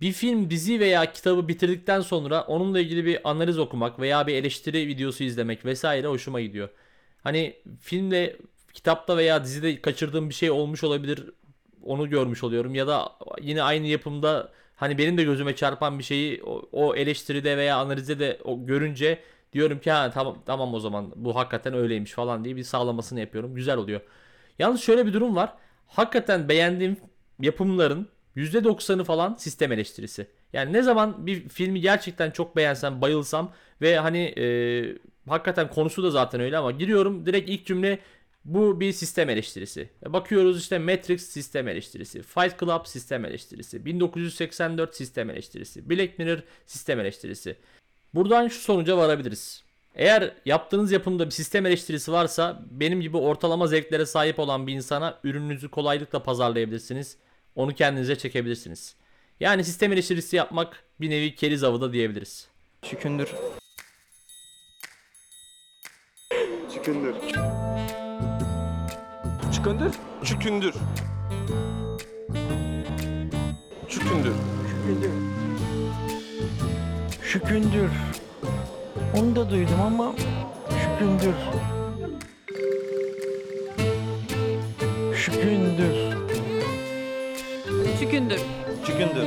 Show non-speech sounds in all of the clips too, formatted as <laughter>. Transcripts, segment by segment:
bir film, dizi veya kitabı bitirdikten sonra onunla ilgili bir analiz okumak veya bir eleştiri videosu izlemek vesaire hoşuma gidiyor. Hani filmde, kitapta veya dizide kaçırdığım bir şey olmuş olabilir. Onu görmüş oluyorum ya da yine aynı yapımda hani benim de gözüme çarpan bir şeyi o, o eleştiride veya analizde de o görünce diyorum ki ha tamam tamam o zaman bu hakikaten öyleymiş falan diye bir sağlamasını yapıyorum. Güzel oluyor. Yalnız şöyle bir durum var. Hakikaten beğendiğim yapımların %90'ı falan sistem eleştirisi. Yani ne zaman bir filmi gerçekten çok beğensem, bayılsam ve hani e, hakikaten konusu da zaten öyle ama giriyorum direkt ilk cümle bu bir sistem eleştirisi. Bakıyoruz işte Matrix sistem eleştirisi, Fight Club sistem eleştirisi, 1984 sistem eleştirisi, Black Mirror sistem eleştirisi. Buradan şu sonuca varabiliriz. Eğer yaptığınız yapımda bir sistem eleştirisi varsa benim gibi ortalama zevklere sahip olan bir insana ürününüzü kolaylıkla pazarlayabilirsiniz. Onu kendinize çekebilirsiniz. Yani sistem eleştirisi yapmak bir nevi keriz avı da diyebiliriz. Şükündür. Çıkındır. Çıkındır. Çükündür. Çükündür. Şükündür. Onu da duydum ama şükündür. Şükündür. Çükündür. Şükündür.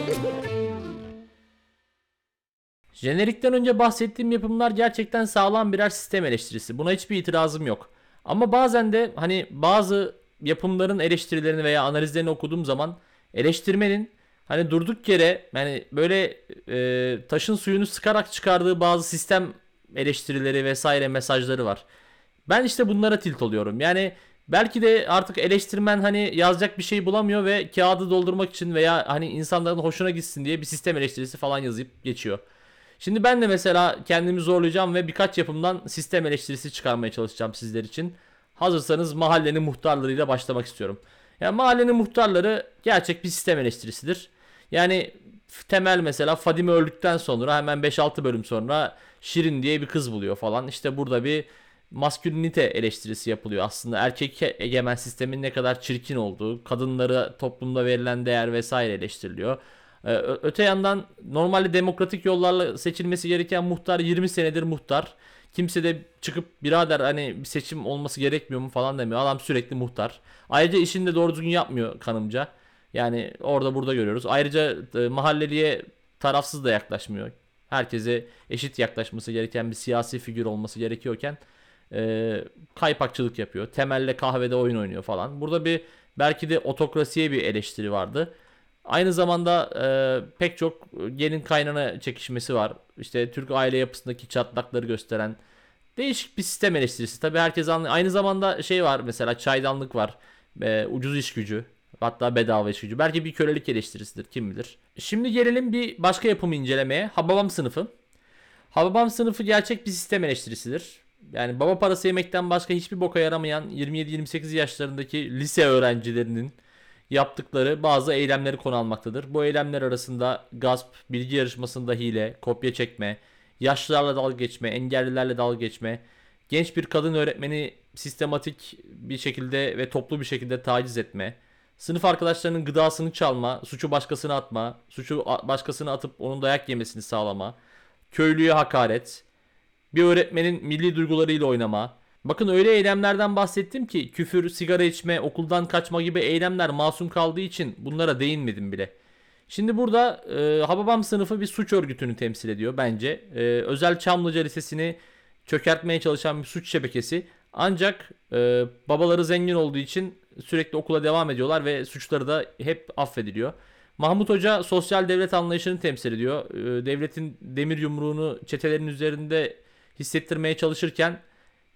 Jenerikten önce bahsettiğim yapımlar gerçekten sağlam birer sistem eleştirisi. Buna hiçbir itirazım yok. Ama bazen de hani bazı yapımların eleştirilerini veya analizlerini okuduğum zaman eleştirmenin hani durduk yere yani böyle e, taşın suyunu sıkarak çıkardığı bazı sistem eleştirileri vesaire mesajları var. Ben işte bunlara tilt oluyorum. Yani belki de artık eleştirmen hani yazacak bir şey bulamıyor ve kağıdı doldurmak için veya hani insanların hoşuna gitsin diye bir sistem eleştirisi falan yazıp geçiyor. Şimdi ben de mesela kendimi zorlayacağım ve birkaç yapımdan sistem eleştirisi çıkarmaya çalışacağım sizler için. Hazırsanız mahallenin muhtarlarıyla başlamak istiyorum. Yani mahallenin muhtarları gerçek bir sistem eleştirisidir. Yani temel mesela Fadime öldükten sonra hemen 5-6 bölüm sonra Şirin diye bir kız buluyor falan. İşte burada bir maskülinite eleştirisi yapılıyor. Aslında erkek egemen sistemin ne kadar çirkin olduğu, kadınlara toplumda verilen değer vesaire eleştiriliyor. Ee, öte yandan normalde demokratik yollarla seçilmesi gereken muhtar 20 senedir muhtar. Kimse de çıkıp birader hani bir seçim olması gerekmiyor mu falan demiyor. Adam sürekli muhtar. Ayrıca işini de doğru düzgün yapmıyor kanımca. Yani orada burada görüyoruz. Ayrıca e, mahalleliye tarafsız da yaklaşmıyor. Herkese eşit yaklaşması gereken bir siyasi figür olması gerekiyorken e, kaypakçılık yapıyor. Temelle kahvede oyun oynuyor falan. Burada bir belki de otokrasiye bir eleştiri vardı. Aynı zamanda e, pek çok gelin kaynana çekişmesi var. İşte Türk aile yapısındaki çatlakları gösteren değişik bir sistem eleştirisi. Tabii herkes anlıyor. Aynı zamanda şey var mesela çaydanlık var. E, ucuz iş gücü. Hatta bedava iş gücü. Belki bir kölelik eleştirisidir kim bilir. Şimdi gelelim bir başka yapımı incelemeye. Hababam sınıfı. Hababam sınıfı gerçek bir sistem eleştirisidir. Yani baba parası yemekten başka hiçbir boka yaramayan 27-28 yaşlarındaki lise öğrencilerinin yaptıkları bazı eylemleri konu almaktadır. Bu eylemler arasında gasp, bilgi yarışmasında hile, kopya çekme, yaşlılarla dalga geçme, engellilerle dalga geçme, genç bir kadın öğretmeni sistematik bir şekilde ve toplu bir şekilde taciz etme, sınıf arkadaşlarının gıdasını çalma, suçu başkasına atma, suçu başkasına atıp onun dayak yemesini sağlama, köylüye hakaret, bir öğretmenin milli duygularıyla oynama. Bakın öyle eylemlerden bahsettim ki küfür, sigara içme, okuldan kaçma gibi eylemler masum kaldığı için bunlara değinmedim bile. Şimdi burada e, Hababam sınıfı bir suç örgütünü temsil ediyor bence. E, Özel Çamlıca Lisesi'ni çökertmeye çalışan bir suç şebekesi. Ancak e, babaları zengin olduğu için sürekli okula devam ediyorlar ve suçları da hep affediliyor. Mahmut Hoca sosyal devlet anlayışını temsil ediyor. E, devletin demir yumruğunu çetelerin üzerinde hissettirmeye çalışırken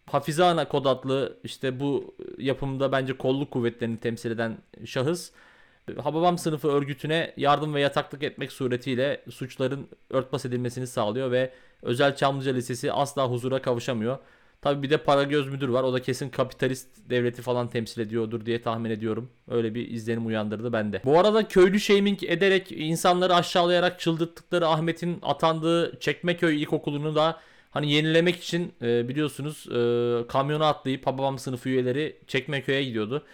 Hafize Ana kod adlı işte bu yapımda bence kolluk kuvvetlerini temsil eden şahıs Hababam sınıfı örgütüne yardım ve yataklık etmek suretiyle suçların örtbas edilmesini sağlıyor ve Özel Çamlıca Lisesi asla huzura kavuşamıyor. Tabi bir de Paragöz müdür var. O da kesin kapitalist devleti falan temsil ediyordur diye tahmin ediyorum. Öyle bir izlenim uyandırdı bende. Bu arada köylü shaming ederek insanları aşağılayarak çıldırttıkları Ahmet'in atandığı Çekmeköy İlkokulu'nu da hani yenilemek için e, biliyorsunuz e, kamyona atlayıp Hababam sınıfı üyeleri Çekmeköy'e gidiyordu.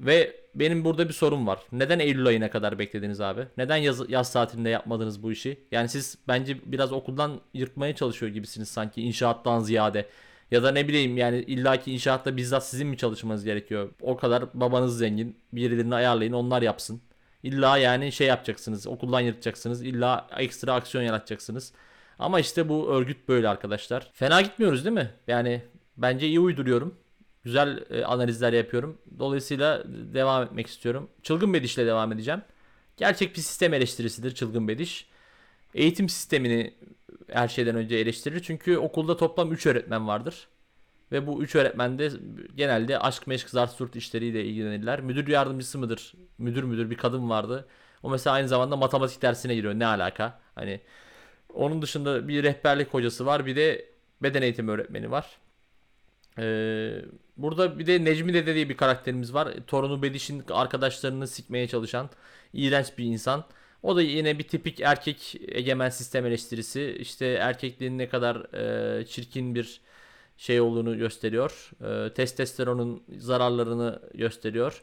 Ve benim burada bir sorum var. Neden Eylül ayına kadar beklediniz abi? Neden yaz, yaz tatilinde yapmadınız bu işi? Yani siz bence biraz okuldan yırtmaya çalışıyor gibisiniz sanki inşaattan ziyade. Ya da ne bileyim yani illaki inşaatta bizzat sizin mi çalışmanız gerekiyor? O kadar babanız zengin. Birilerini ayarlayın onlar yapsın. İlla yani şey yapacaksınız. Okuldan yırtacaksınız. İlla ekstra aksiyon yaratacaksınız. Ama işte bu örgüt böyle arkadaşlar. Fena gitmiyoruz değil mi? Yani bence iyi uyduruyorum. Güzel e, analizler yapıyorum. Dolayısıyla devam etmek istiyorum. Çılgın Bediş'le devam edeceğim. Gerçek bir sistem eleştirisidir Çılgın Bediş. Eğitim sistemini her şeyden önce eleştirir. Çünkü okulda toplam 3 öğretmen vardır. Ve bu 3 öğretmen de genelde aşk meşk zart surt işleriyle ilgilenirler. Müdür yardımcısı mıdır? Müdür müdür bir kadın vardı. O mesela aynı zamanda matematik dersine giriyor. Ne alaka? Hani onun dışında bir rehberlik hocası var. Bir de beden eğitimi öğretmeni var. Ee, burada bir de Necmi Dede diye bir karakterimiz var. Torunu Bediş'in arkadaşlarını sikmeye çalışan iğrenç bir insan. O da yine bir tipik erkek egemen sistem eleştirisi. İşte erkekliğin ne kadar e, çirkin bir şey olduğunu gösteriyor. E, testosteronun zararlarını gösteriyor.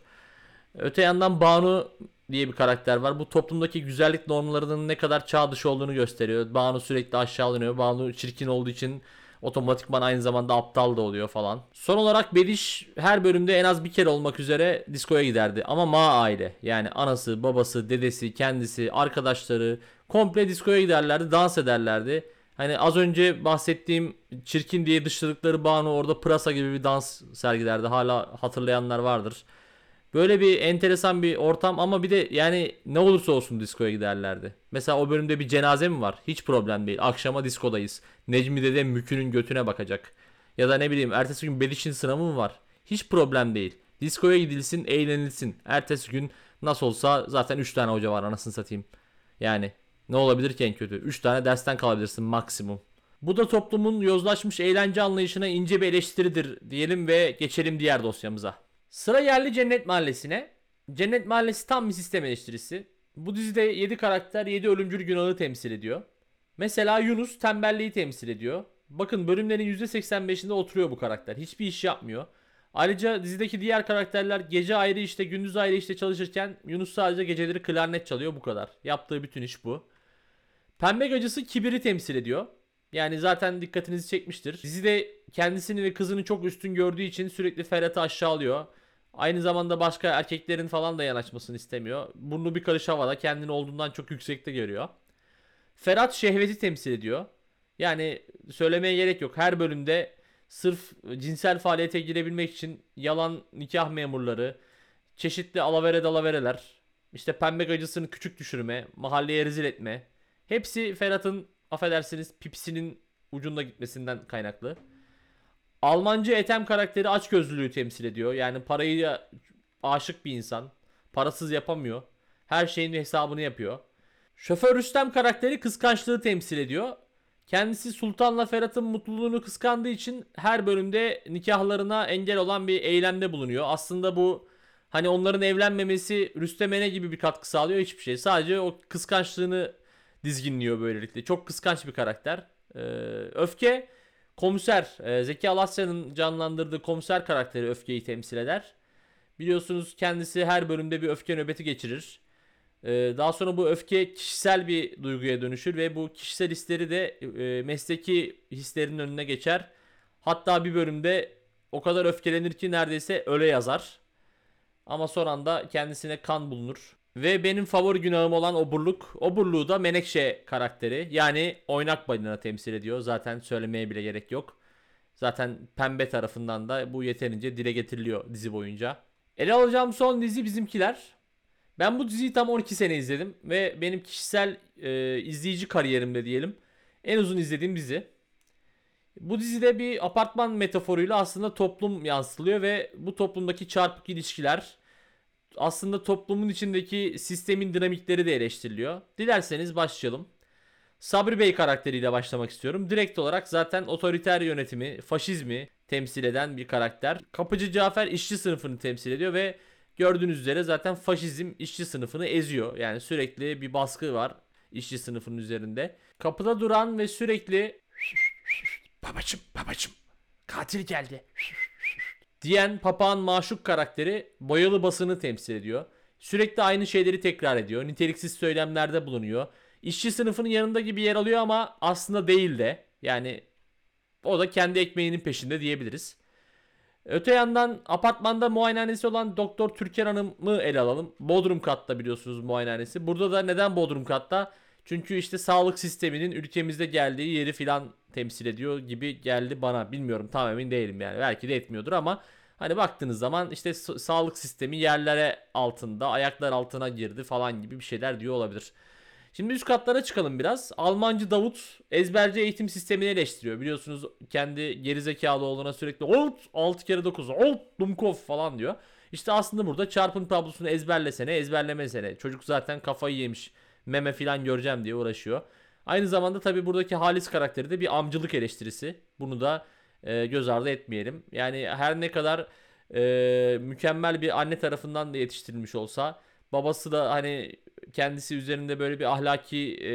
Öte yandan Banu diye bir karakter var. Bu toplumdaki güzellik normlarının ne kadar çağ dışı olduğunu gösteriyor. Banu sürekli aşağılanıyor. Banu çirkin olduğu için otomatikman aynı zamanda aptal da oluyor falan. Son olarak Bediş her bölümde en az bir kere olmak üzere diskoya giderdi. Ama Ma aile yani anası, babası, dedesi, kendisi, arkadaşları komple diskoya giderlerdi, dans ederlerdi. Hani az önce bahsettiğim çirkin diye dışladıkları Banu orada pırasa gibi bir dans sergilerdi. Hala hatırlayanlar vardır. Böyle bir enteresan bir ortam ama bir de yani ne olursa olsun diskoya giderlerdi. Mesela o bölümde bir cenaze mi var? Hiç problem değil. Akşama diskodayız. Necmi dede mükünün götüne bakacak. Ya da ne bileyim ertesi gün Beliş'in sınavı mı var? Hiç problem değil. Diskoya gidilsin, eğlenilsin. Ertesi gün nasıl olsa zaten 3 tane hoca var anasını satayım. Yani ne olabilir ki en kötü? 3 tane dersten kalabilirsin maksimum. Bu da toplumun yozlaşmış eğlence anlayışına ince bir eleştiridir diyelim ve geçelim diğer dosyamıza. Sıra geldi Cennet Mahallesi'ne. Cennet Mahallesi tam bir sistem eleştirisi. Bu dizide 7 karakter 7 ölümcül günahı temsil ediyor. Mesela Yunus tembelliği temsil ediyor. Bakın bölümlerin %85'inde oturuyor bu karakter. Hiçbir iş yapmıyor. Ayrıca dizideki diğer karakterler gece ayrı işte gündüz ayrı işte çalışırken Yunus sadece geceleri klarnet çalıyor bu kadar. Yaptığı bütün iş bu. Pembe gacısı kibiri temsil ediyor. Yani zaten dikkatinizi çekmiştir. Dizide kendisini ve kızını çok üstün gördüğü için sürekli Ferhat'ı aşağılıyor. Aynı zamanda başka erkeklerin falan da yanaşmasını istemiyor. Burnu bir karış havada kendini olduğundan çok yüksekte görüyor. Ferhat şehveti temsil ediyor. Yani söylemeye gerek yok. Her bölümde sırf cinsel faaliyete girebilmek için yalan nikah memurları, çeşitli alavere dalavereler, işte pembe gacısını küçük düşürme, mahalleye rezil etme. Hepsi Ferhat'ın affedersiniz pipisinin ucunda gitmesinden kaynaklı. Almancı Etem karakteri açgözlülüğü temsil ediyor. Yani parayı aşık bir insan. Parasız yapamıyor. Her şeyin hesabını yapıyor. Şoför Rüstem karakteri kıskançlığı temsil ediyor. Kendisi Sultan'la Ferhat'ın mutluluğunu kıskandığı için her bölümde nikahlarına engel olan bir eylemde bulunuyor. Aslında bu hani onların evlenmemesi Rüstem'e ne gibi bir katkı sağlıyor hiçbir şey. Sadece o kıskançlığını dizginliyor böylelikle. Çok kıskanç bir karakter. Ee, öfke komiser e, Zeki Alasya'nın canlandırdığı komiser karakteri öfkeyi temsil eder. Biliyorsunuz kendisi her bölümde bir öfke nöbeti geçirir. Ee, daha sonra bu öfke kişisel bir duyguya dönüşür ve bu kişisel hisleri de e, mesleki hislerinin önüne geçer. Hatta bir bölümde o kadar öfkelenir ki neredeyse öle yazar. Ama son anda kendisine kan bulunur. Ve benim favori günahım olan oburluk. Oburluğu da Menekşe karakteri. Yani oynak balina temsil ediyor. Zaten söylemeye bile gerek yok. Zaten pembe tarafından da bu yeterince dile getiriliyor dizi boyunca. Ele alacağım son dizi bizimkiler. Ben bu diziyi tam 12 sene izledim ve benim kişisel e, izleyici kariyerimde diyelim en uzun izlediğim dizi. Bu dizide bir apartman metaforuyla aslında toplum yansıtılıyor ve bu toplumdaki çarpık ilişkiler aslında toplumun içindeki sistemin dinamikleri de eleştiriliyor. Dilerseniz başlayalım. Sabri Bey karakteriyle başlamak istiyorum. Direkt olarak zaten otoriter yönetimi, faşizmi temsil eden bir karakter. Kapıcı Cafer işçi sınıfını temsil ediyor ve gördüğünüz üzere zaten faşizm işçi sınıfını eziyor. Yani sürekli bir baskı var işçi sınıfının üzerinde. Kapıda duran ve sürekli Babacım babacım katil geldi. Diyen papağan maşuk karakteri boyalı basını temsil ediyor. Sürekli aynı şeyleri tekrar ediyor. Niteliksiz söylemlerde bulunuyor. İşçi sınıfının yanında gibi yer alıyor ama aslında değil de. Yani o da kendi ekmeğinin peşinde diyebiliriz. Öte yandan apartmanda muayenehanesi olan Doktor Türker Hanım'ı ele alalım. Bodrum katta biliyorsunuz muayenehanesi. Burada da neden Bodrum katta? Çünkü işte sağlık sisteminin ülkemizde geldiği yeri filan temsil ediyor gibi geldi bana. Bilmiyorum tam emin değilim yani. Belki de etmiyordur ama hani baktığınız zaman işte sa- sağlık sistemi yerlere altında, ayaklar altına girdi falan gibi bir şeyler diyor olabilir. Şimdi üst katlara çıkalım biraz. Almancı Davut ezberci eğitim sistemini eleştiriyor. Biliyorsunuz kendi gerizekalı olduğuna sürekli olt 6 kere 9 olt Dumkov falan diyor. İşte aslında burada çarpım tablosunu ezberlesene ezberlemesene. Çocuk zaten kafayı yemiş meme filan göreceğim diye uğraşıyor. Aynı zamanda tabi buradaki Halis karakteri de bir amcılık eleştirisi. Bunu da e, göz ardı etmeyelim. Yani her ne kadar e, mükemmel bir anne tarafından da yetiştirilmiş olsa babası da hani kendisi üzerinde böyle bir ahlaki e,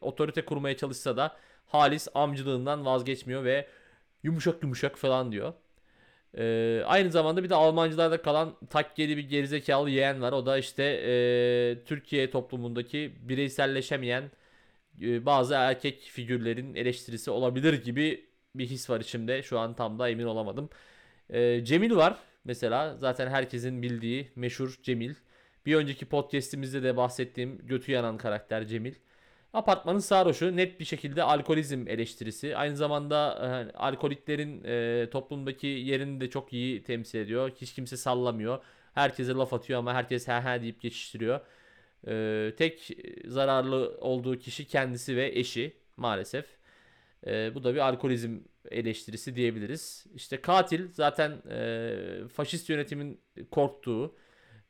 otorite kurmaya çalışsa da Halis amcılığından vazgeçmiyor ve yumuşak yumuşak falan diyor. E, aynı zamanda bir de Almancılarda kalan takkeli bir gerizekalı yeğen var. O da işte e, Türkiye toplumundaki bireyselleşemeyen e, bazı erkek figürlerin eleştirisi olabilir gibi bir his var içimde. Şu an tam da emin olamadım. E, Cemil var mesela zaten herkesin bildiği meşhur Cemil. Bir önceki podcast'imizde de bahsettiğim götü yanan karakter Cemil. Apartmanın sarhoşu net bir şekilde alkolizm eleştirisi. Aynı zamanda e, alkoliklerin e, toplumdaki yerini de çok iyi temsil ediyor. Hiç kimse sallamıyor. Herkese laf atıyor ama herkes he he deyip geçiştiriyor. E, tek zararlı olduğu kişi kendisi ve eşi maalesef. E, bu da bir alkolizm eleştirisi diyebiliriz. İşte katil zaten e, faşist yönetimin korktuğu,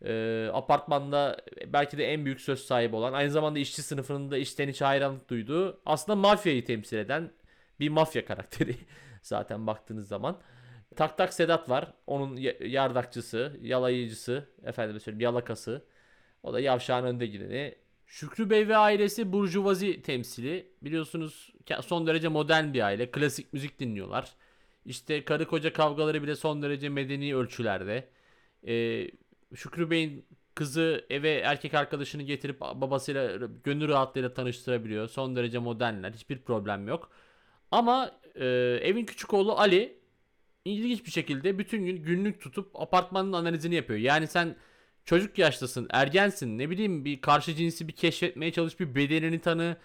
e, apartmanda belki de en büyük söz sahibi olan, aynı zamanda işçi sınıfının da içten içe hayranlık duyduğu, aslında mafyayı temsil eden bir mafya karakteri <laughs> zaten baktığınız zaman. Tak Tak Sedat var. Onun yardakçısı, yalayıcısı, efendim söyleyeyim yalakası. O da yavşağın önde gideni. Şükrü Bey ve ailesi burjuvazi temsili. Biliyorsunuz son derece modern bir aile. Klasik müzik dinliyorlar. İşte karı koca kavgaları bile son derece medeni ölçülerde. Ee, Şükrü Bey'in kızı eve erkek arkadaşını getirip babasıyla gönül rahatlığıyla tanıştırabiliyor. Son derece modernler. Hiçbir problem yok. Ama e, evin küçük oğlu Ali ilginç bir şekilde bütün gün günlük tutup apartmanın analizini yapıyor. Yani sen çocuk yaştasın, ergensin, ne bileyim bir karşı cinsi bir keşfetmeye çalış, bir bedenini tanı,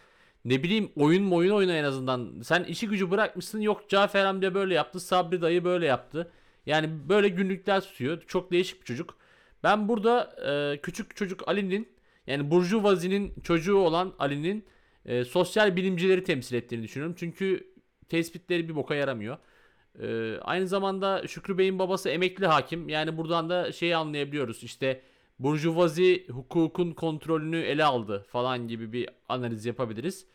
ne bileyim oyun mu oyun oyna en azından. Sen işi gücü bırakmışsın yok Cafer amca böyle yaptı, Sabri dayı böyle yaptı. Yani böyle günlükler tutuyor. Çok değişik bir çocuk. Ben burada e, küçük çocuk Ali'nin yani Burjuvazinin çocuğu olan Ali'nin e, sosyal bilimcileri temsil ettiğini düşünüyorum. Çünkü tespitleri bir boka yaramıyor. Ee, aynı zamanda Şükrü Bey'in babası emekli hakim. Yani buradan da şeyi anlayabiliyoruz. İşte burjuvazi hukukun kontrolünü ele aldı falan gibi bir analiz yapabiliriz.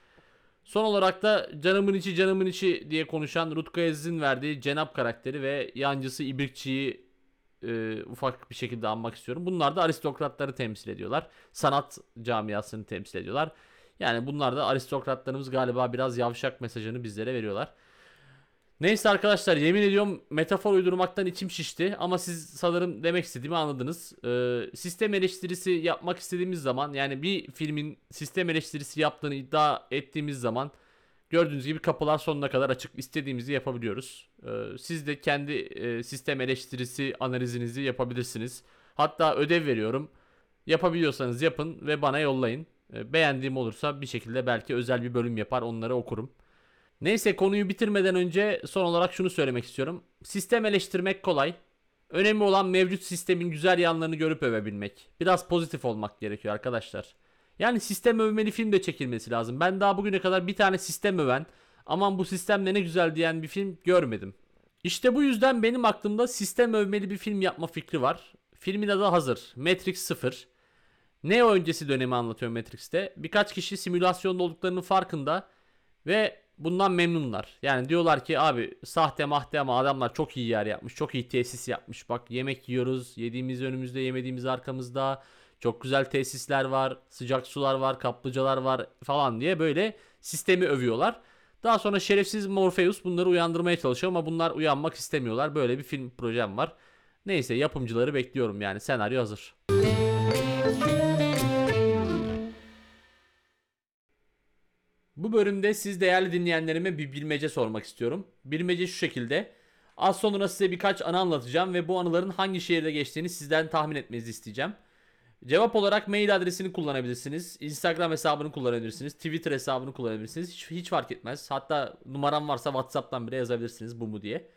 Son olarak da canımın içi canımın içi diye konuşan Rutka Aziz'in verdiği Cenap karakteri ve yancısı İbrikçi'yi e, ufak bir şekilde anmak istiyorum. Bunlar da aristokratları temsil ediyorlar. Sanat camiasını temsil ediyorlar. Yani bunlar da aristokratlarımız galiba biraz yavşak mesajını bizlere veriyorlar. Neyse arkadaşlar yemin ediyorum metafor uydurmaktan içim şişti ama siz sanırım demek istediğimi anladınız. Ee, sistem eleştirisi yapmak istediğimiz zaman yani bir filmin sistem eleştirisi yaptığını iddia ettiğimiz zaman gördüğünüz gibi kapılar sonuna kadar açık istediğimizi yapabiliyoruz. Ee, siz de kendi e, sistem eleştirisi analizinizi yapabilirsiniz. Hatta ödev veriyorum. Yapabiliyorsanız yapın ve bana yollayın. Ee, beğendiğim olursa bir şekilde belki özel bir bölüm yapar onları okurum. Neyse konuyu bitirmeden önce son olarak şunu söylemek istiyorum. Sistem eleştirmek kolay. Önemli olan mevcut sistemin güzel yanlarını görüp övebilmek. Biraz pozitif olmak gerekiyor arkadaşlar. Yani sistem övmeli film de çekilmesi lazım. Ben daha bugüne kadar bir tane sistem öven, aman bu sistemle ne güzel diyen bir film görmedim. İşte bu yüzden benim aklımda sistem övmeli bir film yapma fikri var. Filmin adı hazır. Matrix 0. Neo öncesi dönemi anlatıyor Matrix'te. Birkaç kişi simülasyonda olduklarının farkında ve bundan memnunlar. Yani diyorlar ki abi sahte mahte ama adamlar çok iyi yer yapmış. Çok iyi tesis yapmış. Bak yemek yiyoruz. Yediğimiz önümüzde yemediğimiz arkamızda. Çok güzel tesisler var. Sıcak sular var. Kaplıcalar var falan diye böyle sistemi övüyorlar. Daha sonra şerefsiz Morpheus bunları uyandırmaya çalışıyor ama bunlar uyanmak istemiyorlar. Böyle bir film projem var. Neyse yapımcıları bekliyorum yani senaryo hazır. Bu bölümde siz değerli dinleyenlerime bir bilmece sormak istiyorum. Bilmece şu şekilde. Az sonra size birkaç anı anlatacağım ve bu anıların hangi şehirde geçtiğini sizden tahmin etmenizi isteyeceğim. Cevap olarak mail adresini kullanabilirsiniz. Instagram hesabını kullanabilirsiniz. Twitter hesabını kullanabilirsiniz. Hiç, hiç fark etmez. Hatta numaram varsa WhatsApp'tan bile yazabilirsiniz bu mu diye.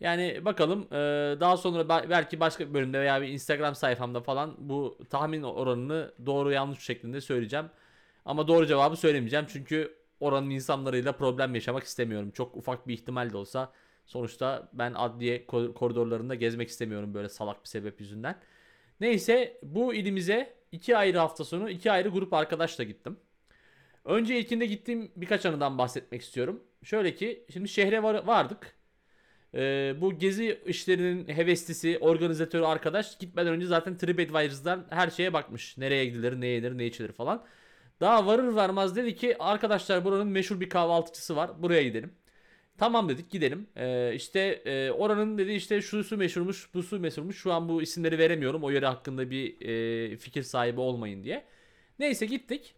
Yani bakalım eee, daha sonra be- belki başka bir bölümde veya bir Instagram sayfamda falan bu tahmin oranını doğru yanlış şeklinde söyleyeceğim. Ama doğru cevabı söylemeyeceğim çünkü oranın insanlarıyla problem yaşamak istemiyorum. Çok ufak bir ihtimal de olsa sonuçta ben adliye ko- koridorlarında gezmek istemiyorum böyle salak bir sebep yüzünden. Neyse bu ilimize iki ayrı hafta sonu iki ayrı grup arkadaşla gittim. Önce ilkinde gittiğim birkaç anıdan bahsetmek istiyorum. Şöyle ki şimdi şehre var- vardık. Ee, bu gezi işlerinin heveslisi, organizatörü arkadaş gitmeden önce zaten TripAdvisor'dan her şeye bakmış. Nereye gidilir, ne yenir, ne içilir falan. Daha varır varmaz dedi ki arkadaşlar buranın meşhur bir kahvaltıcısı var. Buraya gidelim. Tamam dedik gidelim. Ee, işte e, oranın dedi işte şu su meşhurmuş, bu su meşhurmuş. Şu an bu isimleri veremiyorum. O yere hakkında bir e, fikir sahibi olmayın diye. Neyse gittik.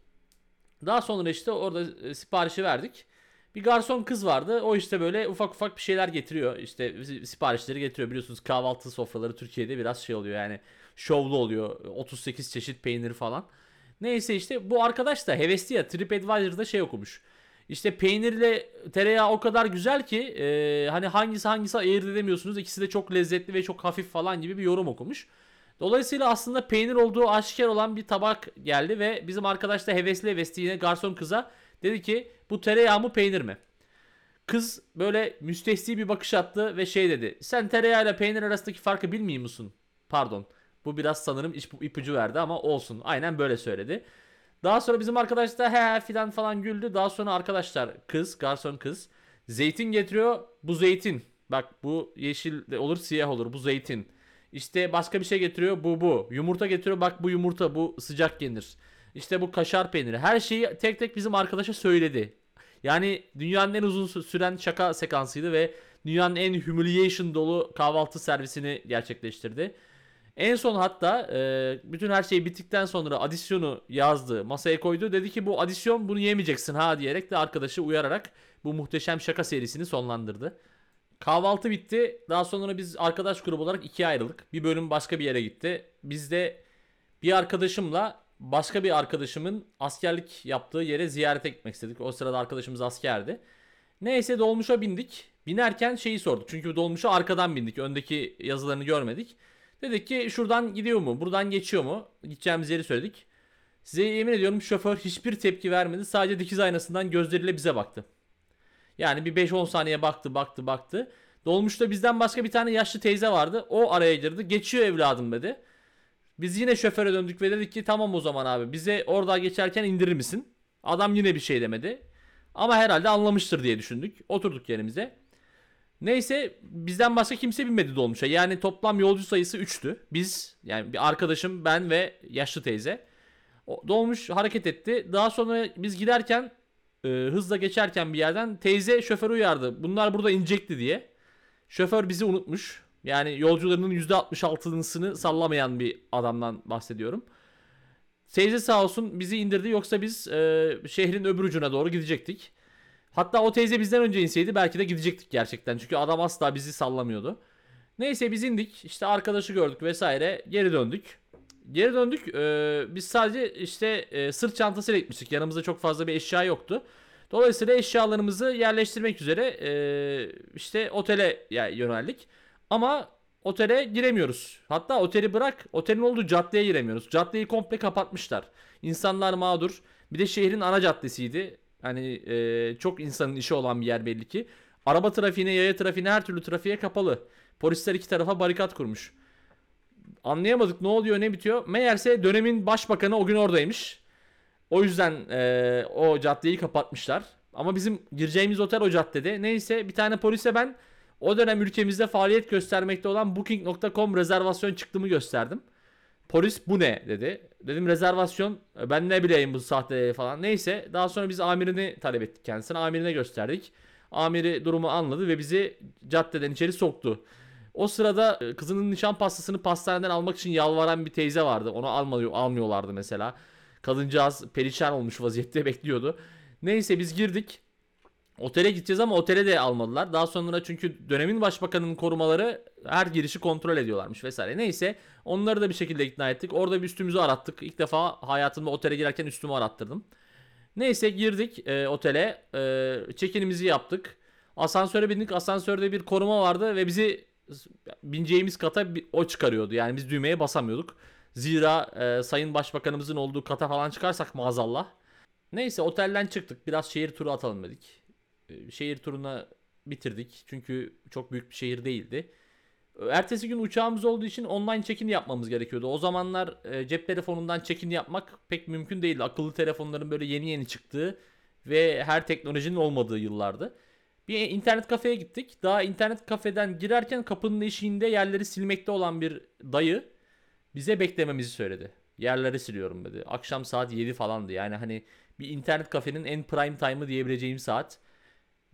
Daha sonra işte orada e, siparişi verdik. Bir garson kız vardı. O işte böyle ufak ufak bir şeyler getiriyor. İşte si- siparişleri getiriyor. Biliyorsunuz kahvaltı sofraları Türkiye'de biraz şey oluyor yani. Şovlu oluyor. 38 çeşit peynir falan. Neyse işte bu arkadaş da hevesli ya TripAdvisor'da şey okumuş. İşte peynirle tereyağı o kadar güzel ki e, hani hangisi hangisi ayırt edemiyorsunuz. İkisi de çok lezzetli ve çok hafif falan gibi bir yorum okumuş. Dolayısıyla aslında peynir olduğu aşikar olan bir tabak geldi ve bizim arkadaş da hevesli hevesli yine garson kıza dedi ki bu tereyağı mı peynir mi? Kız böyle müstehsi bir bakış attı ve şey dedi. Sen tereyağıyla peynir arasındaki farkı bilmiyor musun? Pardon. Bu biraz sanırım ipucu verdi ama olsun. Aynen böyle söyledi. Daha sonra bizim arkadaş da he filan falan güldü. Daha sonra arkadaşlar kız, garson kız zeytin getiriyor. Bu zeytin. Bak bu yeşil olur siyah olur. Bu zeytin. İşte başka bir şey getiriyor. Bu bu. Yumurta getiriyor. Bak bu yumurta. Bu sıcak yenir. İşte bu kaşar peyniri. Her şeyi tek tek bizim arkadaşa söyledi. Yani dünyanın en uzun sü- süren şaka sekansıydı ve dünyanın en humiliation dolu kahvaltı servisini gerçekleştirdi. En son hatta e, bütün her şey bittikten sonra adisyonu yazdı, masaya koydu. Dedi ki bu adisyon bunu yemeyeceksin ha diyerek de arkadaşı uyararak bu muhteşem şaka serisini sonlandırdı. Kahvaltı bitti. Daha sonra biz arkadaş grubu olarak ikiye ayrıldık. Bir bölüm başka bir yere gitti. Biz de bir arkadaşımla başka bir arkadaşımın askerlik yaptığı yere ziyarete gitmek istedik. O sırada arkadaşımız askerdi. Neyse dolmuşa bindik. Binerken şeyi sorduk. Çünkü dolmuşa arkadan bindik. Öndeki yazılarını görmedik. Dedik ki şuradan gidiyor mu? Buradan geçiyor mu? Gideceğimiz yeri söyledik. Size yemin ediyorum şoför hiçbir tepki vermedi. Sadece dikiz aynasından gözleriyle bize baktı. Yani bir 5-10 saniye baktı baktı baktı. Dolmuşta bizden başka bir tane yaşlı teyze vardı. O araya girdi. Geçiyor evladım dedi. Biz yine şoföre döndük ve dedik ki tamam o zaman abi bize orada geçerken indirir misin? Adam yine bir şey demedi. Ama herhalde anlamıştır diye düşündük. Oturduk yerimize. Neyse bizden başka kimse binmedi dolmuşa. Yani toplam yolcu sayısı 3'tü. Biz yani bir arkadaşım ben ve yaşlı teyze. O, dolmuş hareket etti. Daha sonra biz giderken e, hızla geçerken bir yerden teyze şoförü uyardı. Bunlar burada inecekti diye. Şoför bizi unutmuş. Yani yolcularının %66'sını sallamayan bir adamdan bahsediyorum. Teyze sağ olsun bizi indirdi yoksa biz e, şehrin öbür ucuna doğru gidecektik. Hatta o teyze bizden önce inseydi belki de gidecektik gerçekten. Çünkü adam asla bizi sallamıyordu. Neyse biz indik. işte arkadaşı gördük vesaire. Geri döndük. Geri döndük. e, biz sadece işte e, sırt çantasıyla gitmiştik. Yanımızda çok fazla bir eşya yoktu. Dolayısıyla eşyalarımızı yerleştirmek üzere e, işte otele yöneldik. Ama otele giremiyoruz. Hatta oteli bırak otelin olduğu caddeye giremiyoruz. Caddeyi komple kapatmışlar. İnsanlar mağdur. Bir de şehrin ana caddesiydi. Hani e, çok insanın işi olan bir yer belli ki. Araba trafiğine, yaya trafiğine, her türlü trafiğe kapalı. Polisler iki tarafa barikat kurmuş. Anlayamadık ne oluyor ne bitiyor. Meğerse dönemin başbakanı o gün oradaymış. O yüzden e, o caddeyi kapatmışlar. Ama bizim gireceğimiz otel o caddede. Neyse bir tane polise ben o dönem ülkemizde faaliyet göstermekte olan Booking.com rezervasyon çıktığımı gösterdim. Polis bu ne dedi. Dedim rezervasyon. E, Ben ne bileyim bu sahte falan. Neyse daha sonra biz amirini talep ettik kendisine. Amirine gösterdik. Amiri durumu anladı ve bizi caddeden içeri soktu. O sırada e, kızının nişan pastasını pastaneden almak için yalvaran bir teyze vardı. Onu almıyor, almıyorlardı mesela. Kadıncağız perişan olmuş vaziyette <laughs> bekliyordu. Neyse biz girdik. Otele gideceğiz ama otele de almadılar. Daha sonra çünkü dönemin başbakanının korumaları her girişi kontrol ediyorlarmış vesaire. Neyse onları da bir şekilde ikna ettik. Orada bir üstümüzü arattık. İlk defa hayatımda otele girerken üstümü arattırdım. Neyse girdik e, otele. E, check-in'imizi yaptık. Asansöre bindik. Asansörde bir koruma vardı ve bizi bineceğimiz kata bir- o çıkarıyordu. Yani biz düğmeye basamıyorduk. Zira e, Sayın Başbakanımızın olduğu kata falan çıkarsak maazallah. Neyse otelden çıktık. Biraz şehir turu atalım dedik. E, şehir turuna bitirdik. Çünkü çok büyük bir şehir değildi. Ertesi gün uçağımız olduğu için online check-in yapmamız gerekiyordu. O zamanlar e, cep telefonundan check-in yapmak pek mümkün değildi. Akıllı telefonların böyle yeni yeni çıktığı ve her teknolojinin olmadığı yıllardı. Bir internet kafeye gittik. Daha internet kafeden girerken kapının eşiğinde yerleri silmekte olan bir dayı bize beklememizi söyledi. Yerleri siliyorum dedi. Akşam saat 7 falandı. Yani hani bir internet kafenin en prime time'ı diyebileceğim saat.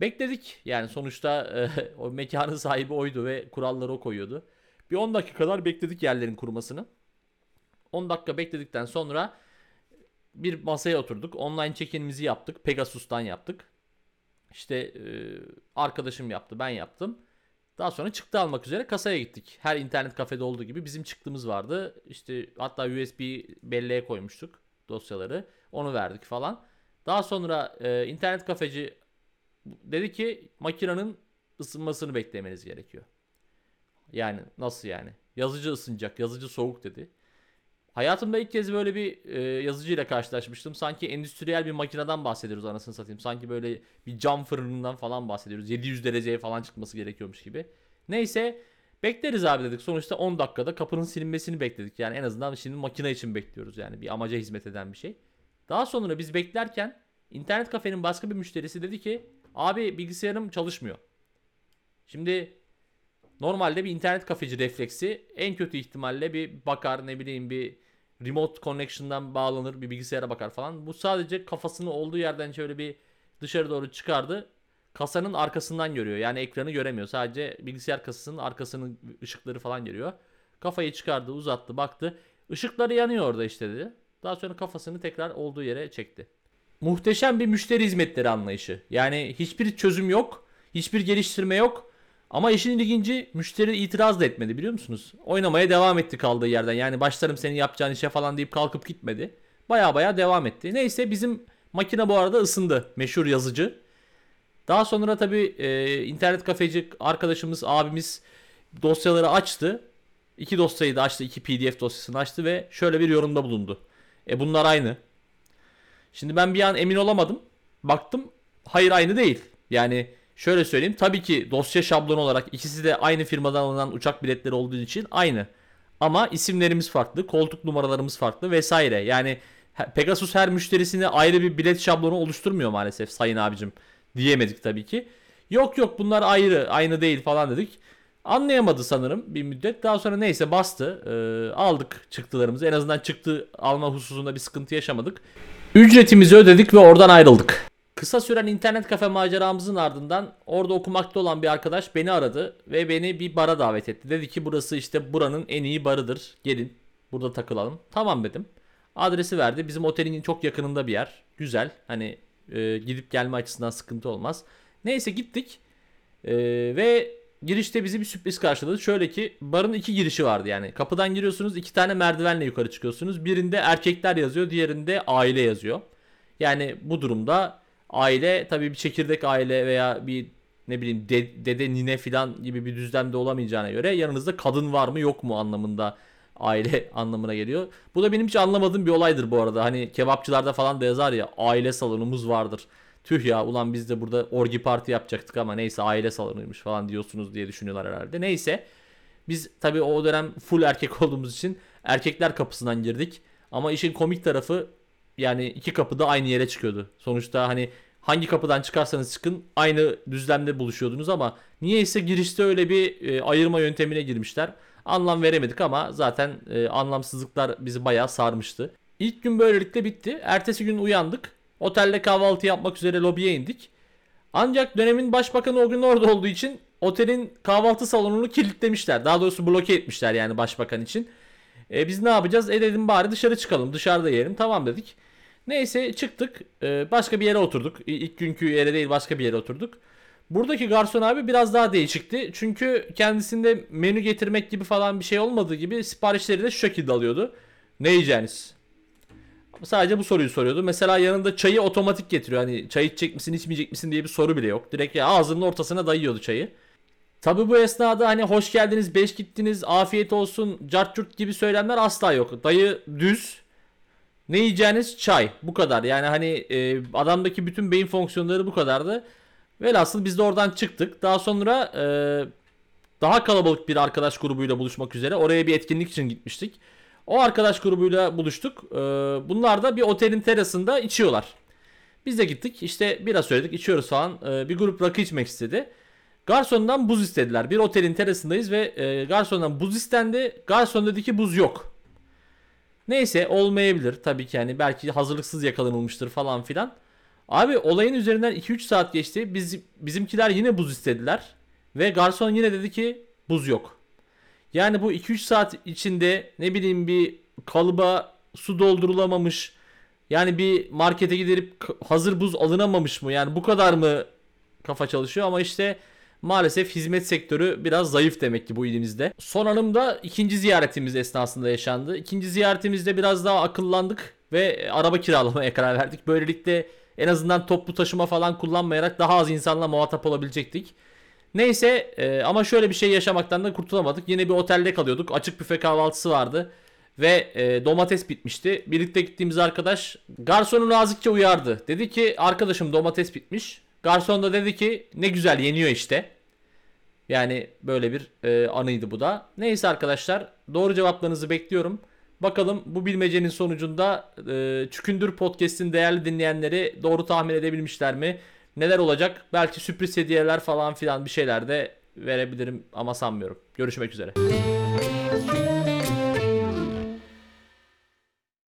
Bekledik. Yani sonuçta e, <laughs> o mekanın sahibi oydu ve kuralları o koyuyordu. Bir 10 dakika kadar bekledik yerlerin kurumasını. 10 dakika bekledikten sonra bir masaya oturduk. Online check-in'imizi yaptık. Pegasus'tan yaptık. İşte e, arkadaşım yaptı, ben yaptım. Daha sonra çıktı almak üzere kasaya gittik. Her internet kafede olduğu gibi bizim çıktığımız vardı. İşte hatta USB belleğe koymuştuk dosyaları. Onu verdik falan. Daha sonra e, internet kafeci dedi ki makinenin ısınmasını beklemeniz gerekiyor. Yani nasıl yani? Yazıcı ısınacak, yazıcı soğuk dedi. Hayatımda ilk kez böyle bir e, yazıcıyla karşılaşmıştım. Sanki endüstriyel bir makineden bahsediyoruz anasını satayım. Sanki böyle bir cam fırınından falan bahsediyoruz. 700 dereceye falan çıkması gerekiyormuş gibi. Neyse bekleriz abi dedik. Sonuçta 10 dakikada kapının silinmesini bekledik. Yani en azından şimdi makine için bekliyoruz yani. Bir amaca hizmet eden bir şey. Daha sonra biz beklerken internet kafenin başka bir müşterisi dedi ki abi bilgisayarım çalışmıyor. Şimdi Normalde bir internet kafeci refleksi en kötü ihtimalle bir bakar ne bileyim bir remote connection'dan bağlanır bir bilgisayara bakar falan. Bu sadece kafasını olduğu yerden şöyle bir dışarı doğru çıkardı. Kasanın arkasından görüyor. Yani ekranı göremiyor. Sadece bilgisayar kasasının arkasının ışıkları falan görüyor. Kafayı çıkardı, uzattı, baktı. Işıkları yanıyor orada işte dedi. Daha sonra kafasını tekrar olduğu yere çekti. Muhteşem bir müşteri hizmetleri anlayışı. Yani hiçbir çözüm yok, hiçbir geliştirme yok. Ama işin ilginci müşteri itiraz da etmedi biliyor musunuz? Oynamaya devam etti kaldığı yerden. Yani başlarım senin yapacağın işe falan deyip kalkıp gitmedi. Baya baya devam etti. Neyse bizim makine bu arada ısındı. Meşhur yazıcı. Daha sonra tabi internet kafeci arkadaşımız, abimiz dosyaları açtı. İki dosyayı da açtı. iki pdf dosyasını açtı ve şöyle bir yorumda bulundu. E bunlar aynı. Şimdi ben bir an emin olamadım. Baktım hayır aynı değil. Yani şöyle söyleyeyim tabii ki dosya şablonu olarak ikisi de aynı firmadan alınan uçak biletleri olduğu için aynı. Ama isimlerimiz farklı, koltuk numaralarımız farklı vesaire. Yani Pegasus her müşterisine ayrı bir bilet şablonu oluşturmuyor maalesef sayın abicim. Diyemedik tabii ki. Yok yok bunlar ayrı, aynı değil falan dedik. Anlayamadı sanırım bir müddet. Daha sonra neyse bastı. Ee, aldık çıktılarımızı. En azından çıktı alma hususunda bir sıkıntı yaşamadık. Ücretimizi ödedik ve oradan ayrıldık. Kısa süren internet kafe maceramızın ardından orada okumakta olan bir arkadaş beni aradı ve beni bir bara davet etti. Dedi ki burası işte buranın en iyi barıdır. Gelin burada takılalım. Tamam dedim. Adresi verdi. Bizim otelin çok yakınında bir yer. Güzel. Hani e, gidip gelme açısından sıkıntı olmaz. Neyse gittik. E, ve girişte bizi bir sürpriz karşıladı. Şöyle ki barın iki girişi vardı yani. Kapıdan giriyorsunuz iki tane merdivenle yukarı çıkıyorsunuz. Birinde erkekler yazıyor diğerinde aile yazıyor. Yani bu durumda aile tabii bir çekirdek aile veya bir ne bileyim de- dede nine filan gibi bir düzlemde olamayacağına göre yanınızda kadın var mı yok mu anlamında aile <laughs> anlamına geliyor. Bu da benim hiç anlamadığım bir olaydır bu arada. Hani kebapçılarda falan da yazar ya aile salonumuz vardır. Tüh ya ulan biz de burada orgi parti yapacaktık ama neyse aile salonuymuş falan diyorsunuz diye düşünüyorlar herhalde. Neyse biz tabii o dönem full erkek <laughs> olduğumuz için erkekler kapısından girdik. Ama işin komik tarafı yani iki kapı da aynı yere çıkıyordu. Sonuçta hani hangi kapıdan çıkarsanız çıkın aynı düzlemde buluşuyordunuz ama niyeyse girişte öyle bir e, ayırma yöntemine girmişler. Anlam veremedik ama zaten e, anlamsızlıklar bizi bayağı sarmıştı. İlk gün böylelikle bitti. Ertesi gün uyandık. Otelde kahvaltı yapmak üzere lobiye indik. Ancak dönemin başbakanı o gün orada olduğu için otelin kahvaltı salonunu kilitlemişler. Daha doğrusu bloke etmişler yani başbakan için. E, biz ne yapacağız? E dedim bari dışarı çıkalım. Dışarıda yiyelim. Tamam dedik. Neyse çıktık. E, başka bir yere oturduk. İlk günkü yere değil başka bir yere oturduk. Buradaki garson abi biraz daha değişikti. Çünkü kendisinde menü getirmek gibi falan bir şey olmadığı gibi siparişleri de şu şekilde alıyordu. Ne yiyeceğiniz? Sadece bu soruyu soruyordu. Mesela yanında çayı otomatik getiriyor. Hani çay içecek misin içmeyecek misin diye bir soru bile yok. Direkt ya ağzının ortasına dayıyordu çayı. Tabi bu esnada hani hoş geldiniz, beş gittiniz, afiyet olsun, cart curt gibi söylemler asla yok. Dayı düz. Ne yiyeceğiniz çay. Bu kadar. Yani hani e, adamdaki bütün beyin fonksiyonları bu kadardı. Velhasıl biz de oradan çıktık. Daha sonra e, daha kalabalık bir arkadaş grubuyla buluşmak üzere oraya bir etkinlik için gitmiştik. O arkadaş grubuyla buluştuk. E, bunlar da bir otelin terasında içiyorlar. Biz de gittik. İşte biraz söyledik, içiyoruz falan. E, bir grup rakı içmek istedi. Garsondan buz istediler. Bir otelin terasındayız ve e, garsondan buz istendi. Garson dedi ki buz yok. Neyse olmayabilir tabii ki yani belki hazırlıksız yakalanılmıştır falan filan. Abi olayın üzerinden 2-3 saat geçti. Biz bizimkiler yine buz istediler ve garson yine dedi ki buz yok. Yani bu 2-3 saat içinde ne bileyim bir kalıba su doldurulamamış. Yani bir markete gidip hazır buz alınamamış mı? Yani bu kadar mı kafa çalışıyor ama işte maalesef hizmet sektörü biraz zayıf demek ki bu ilimizde. Son anımda ikinci ziyaretimiz esnasında yaşandı. İkinci ziyaretimizde biraz daha akıllandık ve araba kiralamaya <laughs> karar verdik. Böylelikle en azından toplu taşıma falan kullanmayarak daha az insanla muhatap olabilecektik. Neyse e, ama şöyle bir şey yaşamaktan da kurtulamadık. Yine bir otelde kalıyorduk. Açık büfe kahvaltısı vardı. Ve e, domates bitmişti. Birlikte gittiğimiz arkadaş garsonu nazikçe uyardı. Dedi ki arkadaşım domates bitmiş. Garson da dedi ki ne güzel yeniyor işte. Yani böyle bir e, anıydı bu da. Neyse arkadaşlar doğru cevaplarınızı bekliyorum. Bakalım bu bilmecenin sonucunda e, Çükündür Podcast'in değerli dinleyenleri doğru tahmin edebilmişler mi? Neler olacak? Belki sürpriz hediyeler falan filan bir şeyler de verebilirim ama sanmıyorum. Görüşmek üzere.